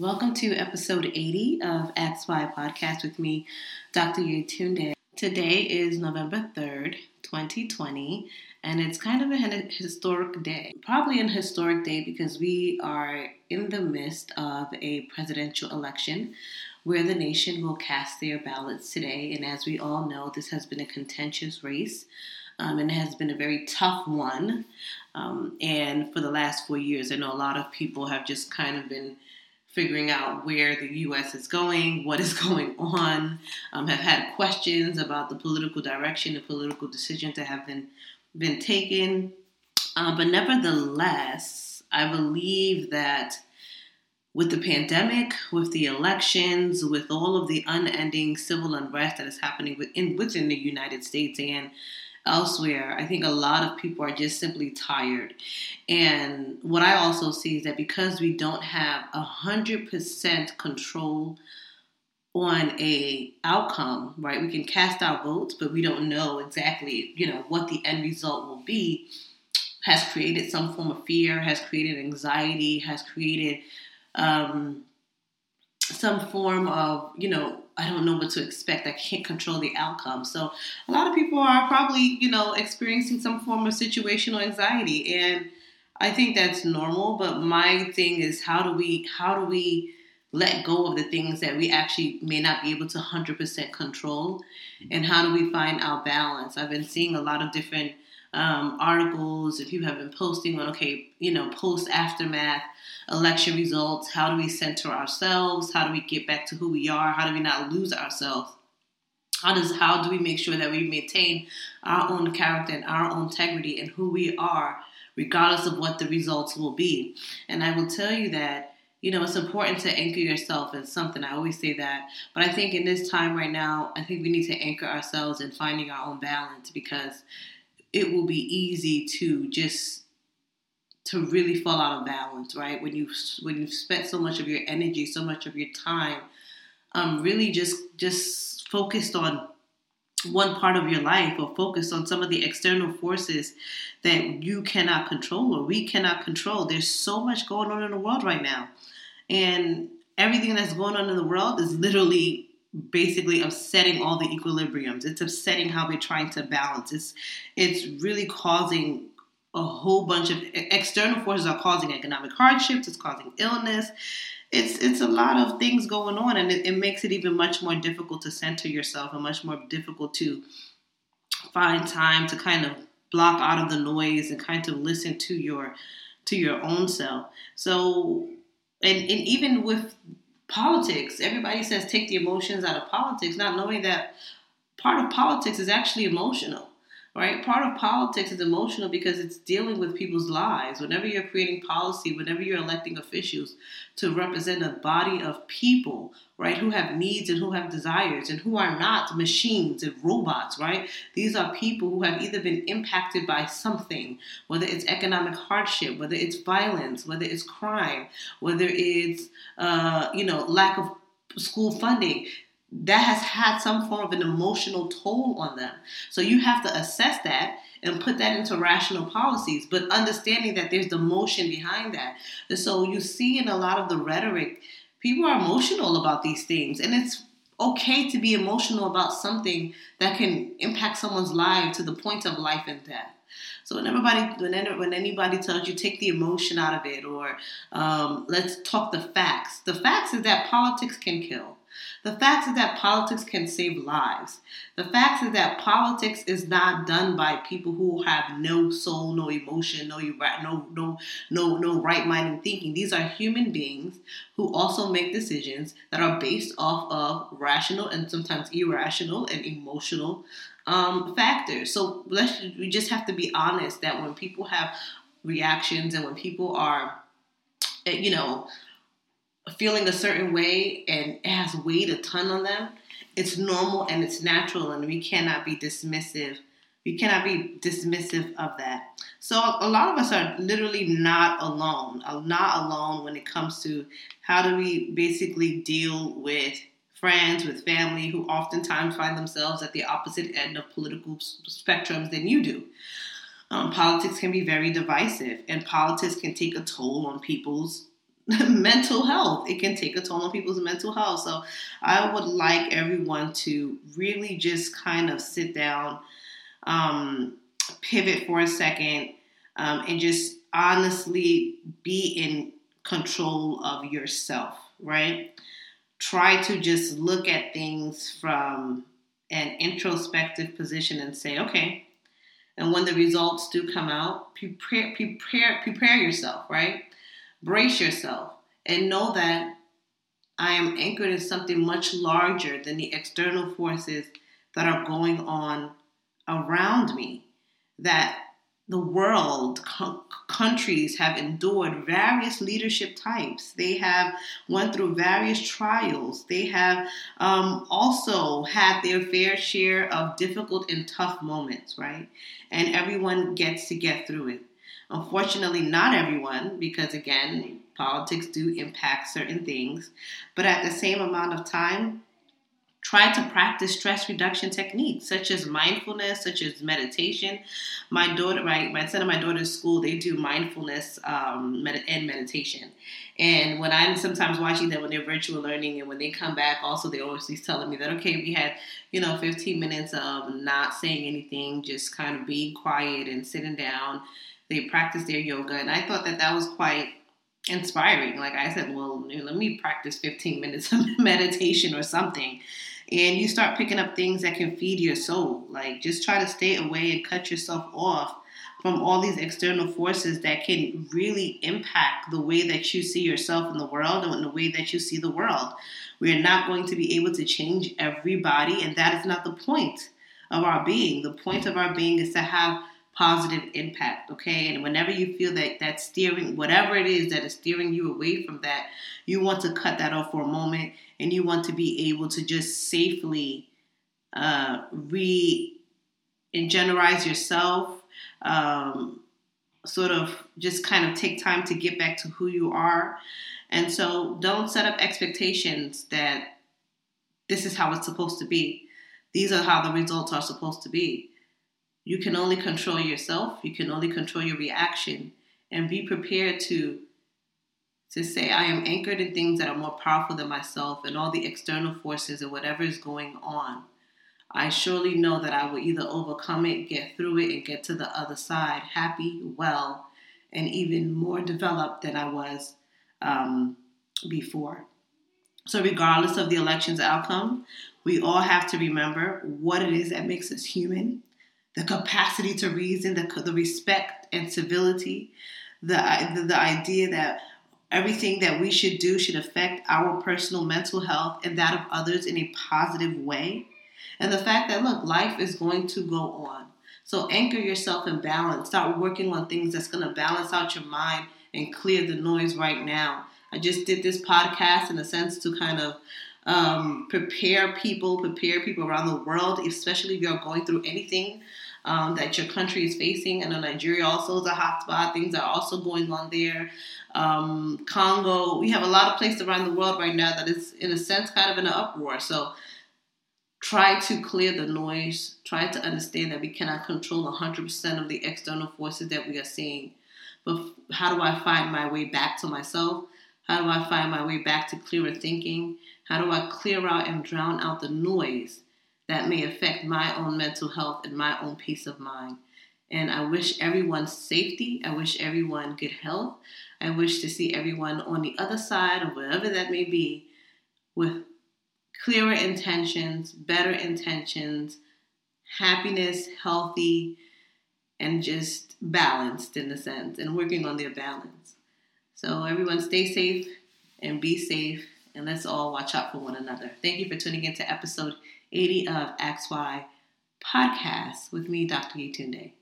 Welcome to episode 80 of Why podcast with me, Dr. Yetunde. Today is November 3rd, 2020, and it's kind of a historic day. Probably an historic day because we are in the midst of a presidential election where the nation will cast their ballots today. And as we all know, this has been a contentious race. Um, and it has been a very tough one. Um, and for the last four years, I know a lot of people have just kind of been figuring out where the U.S. is going, what is going on, um, have had questions about the political direction, the political decisions that have been been taken. Uh, but nevertheless, I believe that with the pandemic, with the elections, with all of the unending civil unrest that is happening within within the United States and elsewhere, I think a lot of people are just simply tired. And what I also see is that because we don't have a hundred percent control on a outcome, right? We can cast our votes, but we don't know exactly, you know, what the end result will be. Has created some form of fear, has created anxiety, has created um, some form of, you know, I don't know what to expect. I can't control the outcome. So a lot of people are probably, you know, experiencing some form of situational anxiety and I think that's normal, but my thing is how do we how do we let go of the things that we actually may not be able to 100% control and how do we find our balance? I've been seeing a lot of different um, articles if you have been posting on okay you know post aftermath election results how do we center ourselves? How do we get back to who we are? How do we not lose ourselves? How does how do we make sure that we maintain our own character and our own integrity and who we are regardless of what the results will be? And i will tell you that you know it's important to anchor yourself in something. I always say that. But i think in this time right now i think we need to anchor ourselves in finding our own balance because it will be easy to just to really fall out of balance, right? When you when you've spent so much of your energy, so much of your time, um, really just just focused on one part of your life or focused on some of the external forces that you cannot control or we cannot control. There's so much going on in the world right now. And everything that's going on in the world is literally basically upsetting all the equilibriums. It's upsetting how we're trying to balance. It's it's really causing a whole bunch of external forces are causing economic hardships. It's causing illness. It's it's a lot of things going on, and it, it makes it even much more difficult to center yourself, and much more difficult to find time to kind of block out of the noise and kind of listen to your to your own self. So, and and even with politics. Everybody says take the emotions out of politics, not knowing that part of politics is actually emotional, right? Part of politics is emotional because it's dealing with people's lives. Whenever you're creating policy, whenever you're electing officials to represent a body of people, right, who have needs and who have desires and who are not machines and robots, right? These are people who have either been impacted by something, whether it's economic hardship, whether it's violence, whether it's crime, whether it's, uh, you know, lack of school funding that has had some form of an emotional toll on them. So you have to assess that and put that into rational policies, but understanding that there's the emotion behind that. And so you see in a lot of the rhetoric, people are emotional about these things, and it's okay to be emotional about something that can impact someone's life to the point of life and death. So when everybody, when, when anybody tells you take the emotion out of it, or um, let's talk the facts, the facts is that politics can kill. The fact is that politics can save lives. The fact is that politics is not done by people who have no soul, no emotion, no no no no no right-minded thinking. These are human beings who also make decisions that are based off of rational and sometimes irrational and emotional um, factors. So let's we just have to be honest that when people have reactions and when people are, eh, you know, feeling a certain way and it has weighed a ton on them, it's normal and it's natural, and we cannot be dismissive. We cannot be dismissive of that. So a lot of us are literally not alone, not alone when it comes to how do we basically deal with friends, with family who oftentimes find themselves at the opposite end of political spectrums than you do. Um, politics can be very divisive, and politics can take a toll on people's mental health. It can take a toll on people's mental health. So I would like everyone to really just kind of sit down, um, pivot for a second, um, and just honestly be in control of yourself, right? Try to just look at things from an introspective position and say, okay, and when the results do come out, prepare, prepare, prepare yourself, right? Brace yourself and know that I am anchored in something much larger than the external forces that are going on around me. That the world, co- countries have endured various leadership types. They have went through various trials. They have um, also had their fair share of difficult and tough moments, right? And everyone gets to get through it. Unfortunately, not everyone, because again, politics do impact certain things. But at the same amount of time, try to practice stress reduction techniques such as mindfulness, such as meditation. My daughter, right, my son and my daughter's school, they do mindfulness um, med- and meditation. And when I'm sometimes watching them when they're virtual learning and when they come back, also they're always telling me that, okay, we had, you know, 15 minutes of not saying anything, just kind of being quiet and sitting down. They practice their yoga. And I thought that that was quite inspiring. Like I said, well, let me practice 15 minutes of meditation or something and you start picking up things that can feed your soul. Like just try to stay away and cut yourself off from all these external forces that can really impact the way that you see yourself in the world and the way that you see the world. We are not going to be able to change everybody, and that is not the point of our being. The point of our being is to have positive impact, okay? And whenever you feel that that steering, whatever it is that is steering you away from that, you want to cut that off for a moment and you want to be able to just safely uh, re ingenize yourself, um, sort of just kind of take time to get back to who you are. And so don't set up expectations that this is how it's supposed to be. These are how the results are supposed to be. You can only control yourself, you can only control your reaction, and be prepared to to say I am anchored in things that are more powerful than myself and all the external forces and whatever is going on. I surely know that I will either overcome it, get through it, and get to the other side happy, well, and even more developed than I was um, before. So, regardless of the election's outcome, we all have to remember what it is that makes us human the capacity to reason, the, the respect and civility, the, the, the idea that Everything that we should do should affect our personal mental health and that of others in a positive way. And the fact that, look, life is going to go on. So anchor yourself in balance. Start working on things that's going to balance out your mind and clear the noise right now. I just did this podcast in a sense to kind of um, prepare people, prepare people around the world, especially if you're going through anything um, that your country is facing. I know Nigeria also is a hotspot. Things are also going on there. Um, Congo. We have a lot of places around the world right now that is, in a sense, kind of in an uproar. So try to clear the noise. Try to understand that we cannot control 100% of the external forces that we are seeing. But how do I find my way back to myself? How do I find my way back to clearer thinking? How do I clear out and drown out the noise that may affect my own mental health and my own peace of mind. And I wish everyone safety. I wish everyone good health. I wish to see everyone on the other side of whatever that may be with clearer intentions, better intentions, happiness, healthy, and just balanced in a sense, and working on their balance. So, everyone stay safe and be safe, and let's all watch out for one another. Thank you for tuning in to episode 80 of XY podcast with me, Dr. Yetunde.